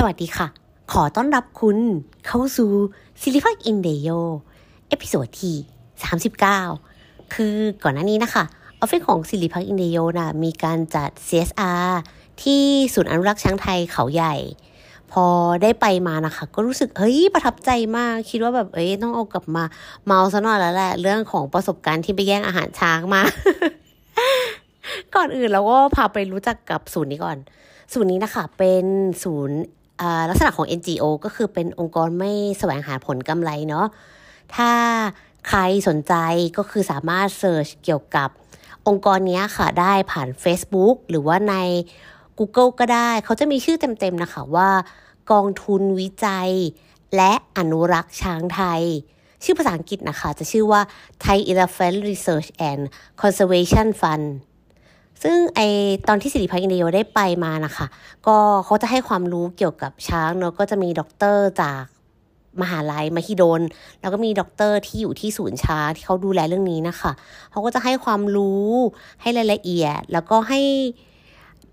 สวัสดีค่ะ ขอต้อนรับคุณเข้าสู่สิริพักอินเดโย episode ที่ 39 คือก่อนหน้านี้นะคะออฟฟิศของสิริพักอินเดโยนะมีการจัด CSR ที่ศูนย์อนุรักษ์ช้างไทยเขาใหญ่ พอได้ไปมานะคะ ก็รู้สึกเฮ้ยประทับใจมาก คิดว่าแบบเอ้ยต้องเอากลับมาเมาท์ซะหน่อยแล้วแหละ เรื่องของประสบการณ์ที่ไปแย่งอาหารช้างมา ก่อนอื่นเราก็พาไปรู้จักกับศูนย์นี้ก่อน ศูนย์นี้นะคะ เป็นศูนย์ ลักษณะของ NGO ก็คือเป็นองค์กรไม่แสวงหาผลกำไรเนาะถ้าใครสนใจก็คือสามารถเสิร์ชเกี่ยวกับองค์กรนี้ค่ะได้ผ่าน Facebook หรือว่าใน Google ก็ได้ เขาจะมีชื่อเต็มๆนะคะว่า กองทุนวิจัย และอนุรักษ์ช้างไทย ชื่อภาษาอังกฤษนะคะ จะชื่อว่า Thai Elephant Research and Conservation Fund ซึ่งไอตอนที่สิริพักอินเดโยได้ไปมานะคะ ก็เขาจะให้ความรู้เกี่ยวกับช้างเนาะก็จะมีด็อกเตอร์จากมหาลัยมหิดล แล้วก็มีด็อกเตอร์ที่อยู่ที่ศูนย์ช้างที่เขาดูแลเรื่องนี้นะคะเขาก็จะให้ความรู้ให้รายละเอียด แล้วก็ให้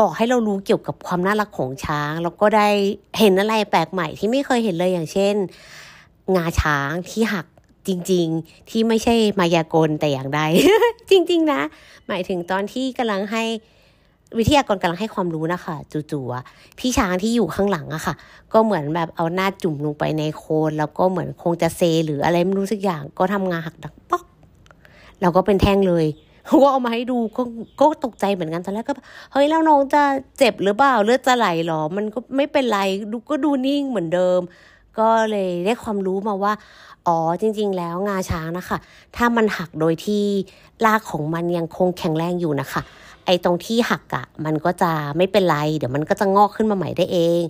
บอกให้เรารู้เกี่ยวกับความน่ารักของช้าง แล้วก็ได้เห็นอะไรแปลกใหม่ที่ไม่เคยเห็นเลยอย่างเช่น งาช้างที่หัก จริง ๆ ที่ไม่ใช่มายากลแต่อย่างใดจริง ๆ นะ หมายถึงตอนที่กำลังให้วิทยากรกำลังให้ความรู้นะคะจู่ๆพี่ช้างที่อยู่ข้างหลังอะค่ะ ก็เหมือนแบบเอาหน้าจุ่มลงไปในโคลนแล้วก็เหมือนคงจะเซ หรืออะไรไม่รู้สักอย่างก็ทำงานหักดังป๊อกเราก็เป็นแท่งเลยก็เอามาให้ดูก็ก็ตกใจเหมือนกันตอนแรกก็เฮ้ยแล้วน้องจะเจ็บหรือเปล่าเลือดจะไหลหรอ มันก็ไม่เป็นไรดูก็ดูนิ่งเหมือนเดิม ก็เลยได้ความรู้มาว่า อ๋อจริง ๆ แล้วงาช้างนะคะ ถ้ามันหักโดยที่รากของมันยังคงแข็งแรงอยู่นะคะ ไอ้ตรงที่หักอะมันก็จะไม่เป็นไร เดี๋ยวมันก็จะงอกขึ้นมาใหม่ได้เอง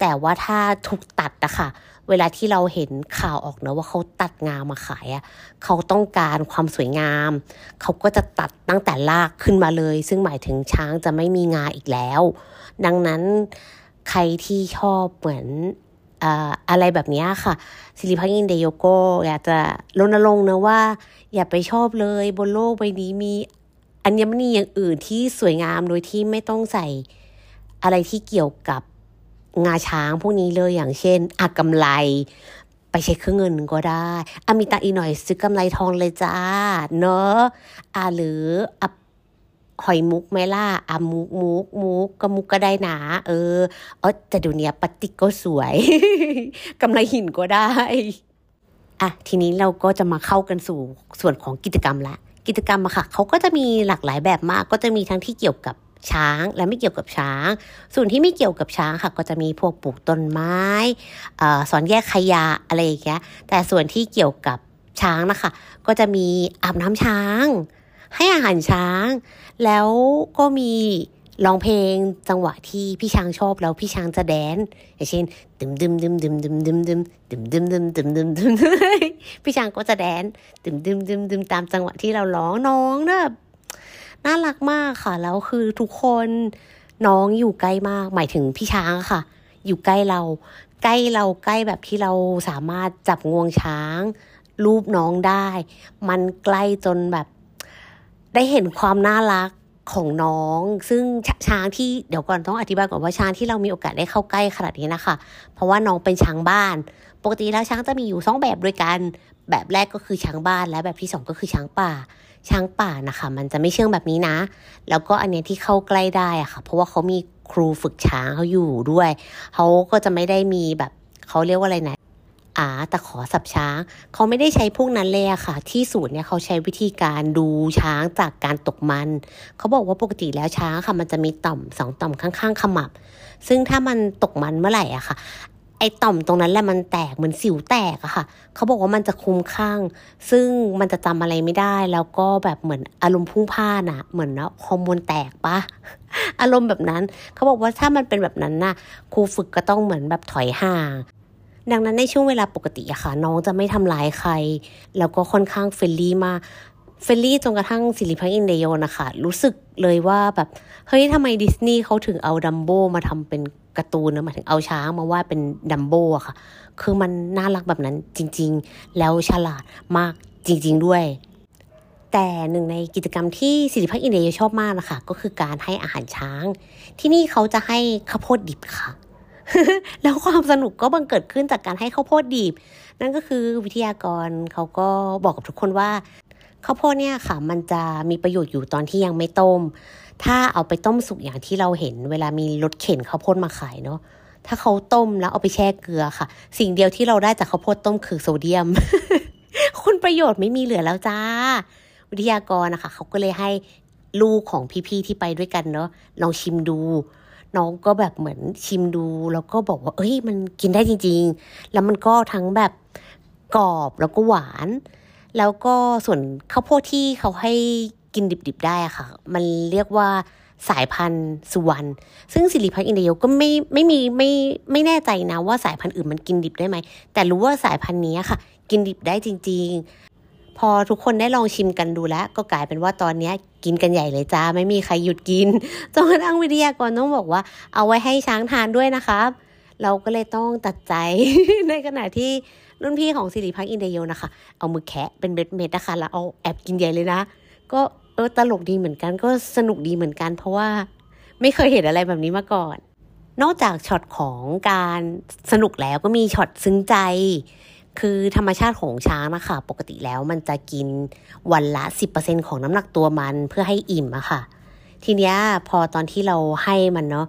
แต่ว่าถ้าถูกตัดอะคะ่ะเวลาที่เราเห็นข่าวออกนะว่าเขาตัดงามาขายอะเขาต้องการความสวยงาม เขาก็จะตัดตั้งแต่รากขึ้นมาเลย ซึ่งหมายถึงช้างจะไม่มีงาอีกแล้ว ดังนั้นใครที่ชอบเหมือน อะไรแบบนี้ค่ะสิริพักอินเดโยโกอยากจะรณรงค์นะว่า อย่าไปชอบเลยบนโลกใบนี้มีอัญมณีอย่างอื่นที่สวยงามโดยที่ไม่ต้องใส่อะไรที่เกี่ยวกับงาช้างพวกนี้เลยอย่างเช่นอากำไรไปใช้เครื่องเงินก็ได้อามีตาอีหน่อยซื้อกำไรทองเลยจ้าเนอะอ่าหรืออ่ หอยมุกไหมล่ะอะมุกมุกมุกก็มุกก็ได้นะเออเออแต่เดี๋ยวนี้ยปฏิกก็สวยกำไรหินก็ได้อะทีนี้เราก็จะมาเข้ากันสู่ส่วนของกิจกรรมละกิจกรรมอะค่ะเขาก็จะมีหลากหลายแบบมาก ก็จะมีทั้งที่เกี่ยวกับช้างและไม่เกี่ยวกับช้าง ส่วนที่ไม่เกี่ยวกับช้างค่ะ ก็จะมีพวกปลูกต้นไม้อสอนแยกขยะอะไรอย่างเงี้ยแต่ส่วนที่เกี่ยวกับช้างนะคะ ก็จะมีอาบน้ำช้าง ให้อาหารช้าง แล้วก็มีร้องเพลงจังหวะที่พี่ช้างชอบแล้วพี่ช้างจะแดนอย่างเช่นดึมดึมดึมดึมดึมดึมดึมดึมดึมดึมดึมดึมดึมพี่ช้างก็จะแดนดึมดึมดึมดึมตามจังหวะที่เราร้องน้องนะน่ารักมากค่ะแล้วคือทุกคนน้องอยู่ใกล้มากหมายถึงพี่ช้างค่ะ อยู่ใกล้เรา ใกล้เราใกล้แบบที่เราสามารถจับงวงช้าง รูปน้องได้ มันใกล้จนแบบ ได้เห็นความน่ารักของน้อง ซึ่งช้างที่เดี๋ยวก่อนต้องอธิบายก่อนว่าช้างที่เรามีโอกาสได้เข้าใกล้ขนาดนี้นะคะ เพราะว่าน้องเป็นช้างบ้าน ปกติแล้วช้างจะมีอยู่สองแบบด้วยกัน แบบแรกก็คือช้างบ้านและแบบที่สองก็คือช้างป่า ช้างป่านะคะ มันจะไม่เชื่องแบบนี้นะ แล้วก็อันนี้ที่เข้าใกล้ได้อะค่ะ เพราะว่าเขามีครูฝึกช้างเขาอยู่ด้วย เขาก็จะไม่ได้มีแบบเขาเรียกว่าอะไรนะ อาตะขอสับช้าง เขาไม่ได้ใช้พวกนั้นเลยอะค่ะ ที่ศูนย์เนี่ยเขาใช้วิธีการดูช้างจากการตกมัน เขาบอกว่าปกติแล้วช้างค่ะ มันจะมีต่อมสองต่อมข้างๆขมับ ซึ่งถ้ามันตกมันเมื่อไหร่อะค่ะ ไอต่อมตรงนั้นแหละมันแตกเหมือนสิวแตกอะค่ะ เขาบอกว่ามันจะคุมข้าง ซึ่งมันจะจำอะไรไม่ได้ แล้วก็แบบเหมือนอารมณ์พลุ่งพล่านอะเหมือนนะฮอร์โมนแตกปะอารมณ์แบบนั้น เขาบอกว่าถ้ามันเป็นแบบนั้นน่ะครูฝึกก็ต้องเหมือนแบบถอยห่าง ดังนั้นในช่วงเวลาปกติอะค่ะ น้องจะไม่ทำร้ายใคร แล้วก็ค่อนข้าง friendly มาก friendly จนกระทั่งสิริพักอินเดโยนะคะ รู้สึกเลยว่าแบบ เฮ้ยทำไมดิสนีย์เขาถึงเอาดัมโบมาทำเป็นการ์ตูนนะหมายถึงเอาช้างมาว่าเป็นดัมโบอะค่ะ คือมันน่ารักแบบนั้นจริง ๆ แล้วฉลาดมากจริง ๆ ด้วย แต่หนึ่งในกิจกรรมที่สิริพักอินเดียชอบมากนะคะ ก็คือการให้อาหารช้าง ที่นี่เขาจะให้ข้าวโพดดิบค่ะ แล้วความสนุกก็บังเกิดขึ้นจากการให้ข้าวโพดดิบนั่นก็คือวิทยากรเขาก็บอกกับทุกคนว่าข้าวโพดเนี่ยค่ะมันจะมีประโยชน์อยู่ตอนที่ยังไม่ต้ม ถ้าเอาไปต้มสุกอย่างที่เราเห็น เวลามีรถเข็นข้าวโพดมาขายเนาะถ้าเขาต้มแล้วเอาไปแช่เกลือค่ะ สิ่งเดียวที่เราได้จากข้าวโพดต้มคือโซเดียม คุณประโยชน์ไม่มีเหลือแล้วจ้า วิทยากรนะคะเขาก็เลยให้ลูกของพี่ๆที่ไปด้วยกันเนาะลองชิมดู น้องก็แบบเหมือนชิมดู แล้วก็บอกว่า เอ้ย มันกินได้จริง ๆ แล้วมันก็ทั้งแบบกรอบแล้วก็หวาน แล้วก็ส่วนข้าวโพดที่เขาให้กินดิบๆได้อะค่ะ มันเรียกว่าสายพันธุ์สุวรรณซึ่งสิริพักอินเดโยก็ไม่ไม่มีไม่ไม่แน่ใจนะว่าสายพันธุ์อื่นมันกินดิบได้ไหม แต่รู้ว่าสายพันธุ์นี้ค่ะ กินดิบได้จริง ๆ พอทุกคนได้ลองชิมกันดูแล้ว ก็กลายเป็นว่าตอนนี้กินกันใหญ่เลยจ้า ไม่มีใครหยุดกินจนกระทั่งวิทยากรต้องบอกว่า เอาไว้ให้ช้างทานด้วยนะครับเราก็เลยต้องตัดใจ ในขณะที่รุ่นพี่ของสิริพักอินเดโยนะคะ เอามือแคะเป็นเม็ดเม็ดนะคะแล้วเอาแอบกินใหญ่เลยนะ ก็เออตลกดีเหมือนกัน ก็สนุกดีเหมือนกัน เพราะว่าไม่เคยเห็นอะไรแบบนี้มาก่อน นอกจากช็อตของการสนุกแล้วก็มีช็อตซึ้งใจ คือธรรมชาติของช้างนะคะ ปกติแล้วมันจะกินวันละ 10%ของน้ำหนักตัวมันเพื่อให้อิ่มอะค่ะ ทีเนี้ยพอตอนที่เราให้มันเนาะ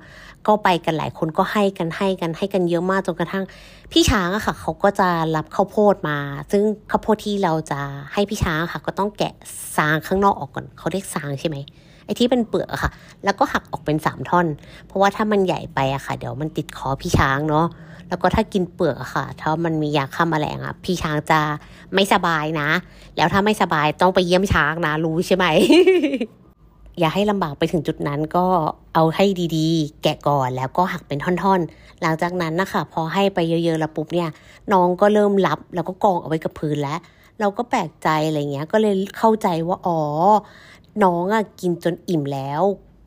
ก็ไปกันหลายคนก็ให้กันให้กันให้กันเยอะมากจนกระทั่ง พี่ช้างอะค่ะ เขาก็จะรับข้าวโพดมา ซึ่งข้าวโพดที่เราจะให้พี่ช้างค่ะ ก็ต้องแกะซางข้างนอกออกก่อนเขาเรียกซางใช่ไหมไอ้ที่เป็นเปลือกอะค่ะ แล้วก็หักออกเป็นสามท่อน เพราะว่าถ้ามันใหญ่ไปอะค่ะ เดี๋ยวมันติดคอพี่ช้างเนาะ แล้วก็ถ้ากินเปลือกอะค่ะ ถ้ามันมียาฆ่าแมลงอะพี่ช้างจะไม่สบายนะ แล้วถ้าไม่สบายต้องไปเยี่ยมช้างนะ รู้ใช่ไหม อย่าให้ลำบากไปถึงจุดนั้นก็เอาให้ดีๆ แกะก่อนแล้วก็หักเป็นท่อนๆ หลังจากนั้นนะคะพอให้ไปเยอะๆแล้วปุ๊บเนี่ย น้องก็เริ่มรับแล้วก็กองเอาไว้กับพื้นแล้ว เราก็แปลกใจอะไรเงี้ย ก็เลยเข้าใจว่าอ๋อน้องอะกินจนอิ่มแล้ว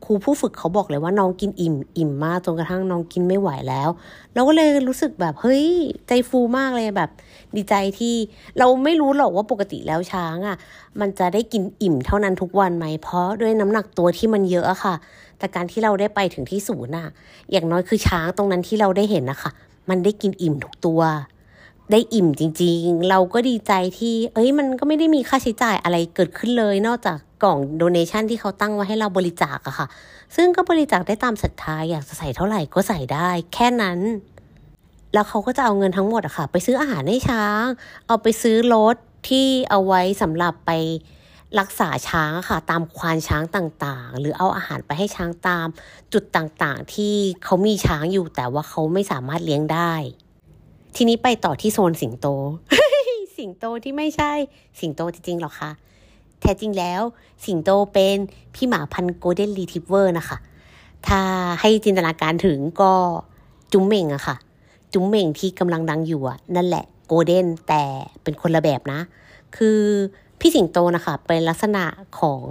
ครูผู้ฝึกเขาบอกเลยว่าน้องกินอิ่มอิ่มมากจนกระทั่งน้องกินไม่ไหวแล้ว เราก็เลยรู้สึกแบบเฮ้ยใจฟูมากเลยแบบ ดีใจที่เราไม่รู้หรอกว่าปกติแล้วช้างอะ่ะ มันจะได้กินอิ่มเท่านั้นทุกวันไหมเพราะด้วยน้ำหนักตัวที่มันเยอะอะค่ะ แต่การที่เราได้ไปถึงที่ศูนย์อะอย่างน้อยคือช้างตรงนั้นที่เราได้เห็นนะคะมันได้กินอิ่มทุกตัว ได้อิ่มจริง ๆ เราก็ดีใจที่ เอ้ยมันก็ไม่ได้มีค่าใช้จ่ายอะไรเกิดขึ้นเลย นอกจากกล่องโดเนชันที่เขาตั้งไว้ให้เราบริจาคอะค่ะ ซึ่งก็บริจาคได้ตามศรัทธาอยากจะใส่เท่าไหร่ก็ใส่ได้ แค่นั้น แล้วเขาก็จะเอาเงินทั้งหมดอะค่ะ ไปซื้ออาหารให้ช้าง เอาไปซื้อรถที่เอาไว้สำหรับไปรักษาช้างค่ะ ตามควานช้างต่างๆ หรือเอาอาหารไปให้ช้างตาม จุดต่างๆ ที่เขามีช้างอยู่แต่ว่าเขาไม่สามารถเลี้ยงได้ ทีนี้ไปต่อที่โซนสิงโต สิงโตที่ไม่ใช่ สิงโตจริงๆหรอคะแท้จริงแล้ว สิงโตเป็นพี่หมาพันธุ์ golden retriever นะคะ ถ้าให้จินตนาการถึงก็จุ้มเม่งอะค่ะ จุ้มเม่งที่กำลังดังอยู่อะนั่นแหละ golden แต่เป็นคนละแบบนะ คือพี่สิงโตนะคะเป็นลักษณะของ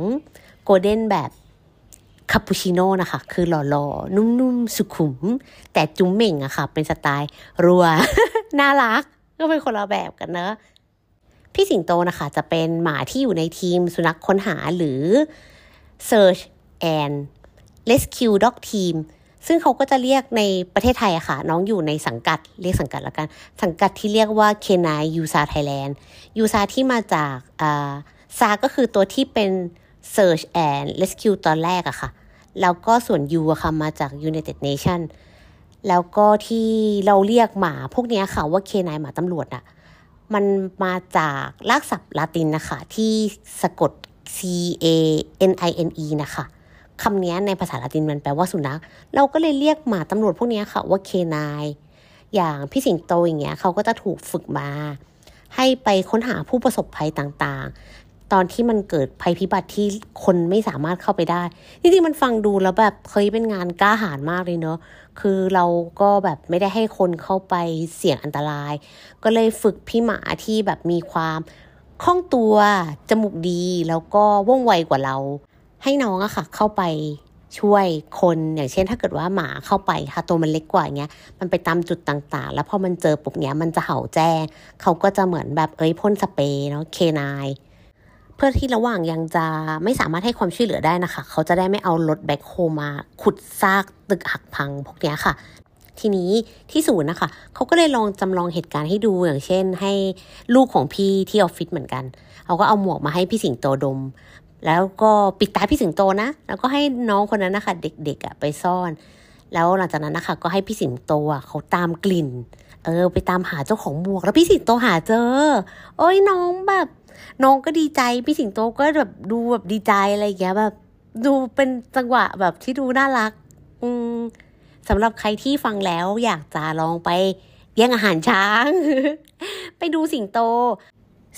โกลเด้นแบบคาปูชิโน่นะคะ คือหล่อๆ นุ่มๆ สุขุม แต่จุ้มเม่งอะค่ะ เป็นสไตล์รัว น่ารักก็เป็นคนละแบบกันเนอะพี่สิงโตนะคะ จะเป็นหมาที่อยู่ในทีมสุนัขค้นหาหรือ Search and Rescue Dog Team ซึ่งเขาก็จะเรียกในประเทศไทยอะค่ะ น้องอยู่ในสังกัดเรียกสังกัดแล้วกัน สังกัดที่เรียกว่าเคนายยูซาไทยแลนด์ยูซาที่มาจากอ่าซาก็คือตัวที่เป็น Search and Rescue ตอนแรกอะค่ะ แล้วก็ส่วนยูอะค่ะ มาจาก United Nation แล้วก็ที่เราเรียกหมาพวกนี้ค่ะว่าเคนายหมาตำรวจอะมันมาจากลากศัพท์ลาตินนะคะ ที่สะกด C A N I N E นะคะคำนี้ในภาษาลาตินมันแปลว่าสุนัข เราก็เลยเรียกหมาตำรวจพวกนี้ค่ะว่าเคนายอย่างพี่สิงโตอย่างเงี้ยเขาก็จะถูกฝึกมา ให้ไปค้นหาผู้ประสบภัยต่างๆ ตอนที่มันเกิดภัยพิบัติที่คนไม่สามารถเข้าไปได้จริงๆมันฟังดูแล้วแบบเคยเป็นงานกล้าหาญมากเลยเนาะคือเราก็แบบไม่ได้ให้คนเข้าไปเสี่ยงอันตราย ก็เลยฝึกพี่หมาที่แบบมีความคล่องตัวจมูกดีแล้วก็ว่องไวกว่าเรา ให้น้องอะค่ะ เข้าไปช่วยคนอย่างเช่น ถ้าเกิดว่าหมาเข้าไปค่ะตัวมันเล็กกว่าเงี้ยมันไปตามจุดต่างๆ แล้วพอมันเจอปุ๊บเนี้ยมันจะเห่าแจ้งเขาก็จะเหมือนแบบเอ้ยพ่นสเปรย์เนาะเคนาย พื่อที่ระหว่างยังจะไม่สามารถให้ความช่วยเหลือได้นะคะ เขาจะได้ไม่เอารถแบ็คโฮมาขุดซากตึกหักพังพวกนี้ค่ะ ทีนี้ที่ศูนย์นะคะ เขาก็เลยลองจำลองเหตุการณ์ให้ดูอย่างเช่น ให้ลูกของพี่ที่ออฟฟิศเหมือนกันเขาก็เอาหมวกมาให้พี่สิงโตดม แล้วก็ปิดตาพี่สิงโตนะ แล้วก็ให้น้องคนนั้นนะคะ เด็กๆอะไปซ่อน แล้วหลังจากนั้นนะคะ ก็ให้พี่สิงโตอะเขาตามกลิ่นเออไปตามหาเจ้าของหมวกแล้วพี่สิงโตหาเจอ โอ้ยน้องแบบ น้องก็ดีใจพี่สิงโตก็แบบดูแบบดีใจอะไรอย่างเงี้ยแบบดูเป็นจังหวะแบบที่ดูน่ารัก อืมสำหรับใครที่ฟังแล้วอยากจะลองไปแย่งอาหารช้าง ไปดูสิงโต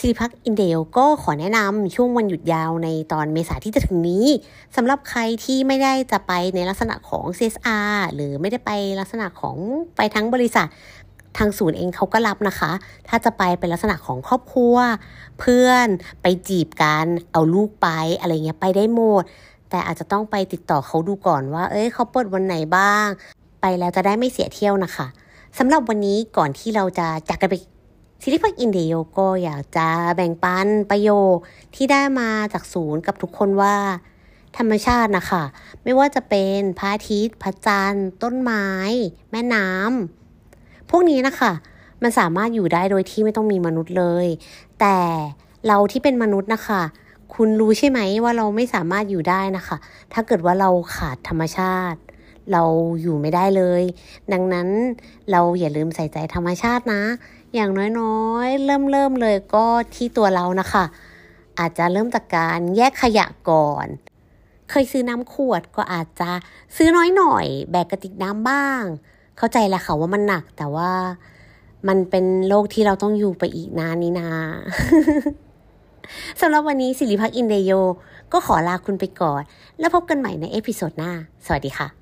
สิริพักอินเดียก็ขอแนะนำช่วงวันหยุดยาวในตอนเมษาที่จะถึงนี้สำหรับใครที่ไม่ได้จะไปในลักษณะของ CSR หรือไม่ได้ไปลักษณะของไปทั้งบริษัท ทางศูนย์เองเขาก็รับนะคะ ถ้าจะไปเป็นลักษณะของครอบครัว เพื่อนไปจีบกันเอาลูกไปอะไรเงี้ยไปได้หมด แต่อาจจะต้องไปติดต่อเขาดูก่อนว่า เอ้ยเขาเปิดวันไหนบ้าง ไปแล้วจะได้ไม่เสียเที่ยวนะคะสำหรับวันนี้ก่อนที่เราจะจากกันไปซิลิพักอินเดียก็อยากจะแบ่งปันประโยชน์ที่ได้มาจากศูนย์กับทุกคนว่าธรรมชาตินะคะ ไม่ว่าจะเป็นพระอาทิตย์พระจันทร์ ต้นไม้ แม่น้ำ พวกนี้นะคะมันสามารถอยู่ได้โดยที่ไม่ต้องมีมนุษย์เลย แต่เราที่เป็นมนุษย์นะคะ คุณรู้ใช่ไหมว่าเราไม่สามารถอยู่ได้นะคะ ถ้าเกิดว่าเราขาดธรรมชาติ เราอยู่ไม่ได้เลย ดังนั้นเราอย่าลืมใส่ใจธรรมชาตินะ อย่างน้อยๆ เริ่มเริ่มเลยก็ที่ตัวเรานะคะ อาจจะเริ่มจากการแยกขยะก่อน เคยซื้อน้ำขวดก็อาจจะซื้อน้อยหน่อย แบกกระติกน้ำบ้าง เข้าใจแหละค่ะว่ามันหนัก แต่ว่ามันเป็นโลกที่เราต้องอยู่ไปอีกนานนี้นาสำหรับวันนี้สิริพักอินเดโย ก็ขอลาคุณไปก่อน แล้วพบกันใหม่ใน episode หน้า สวัสดีค่ะ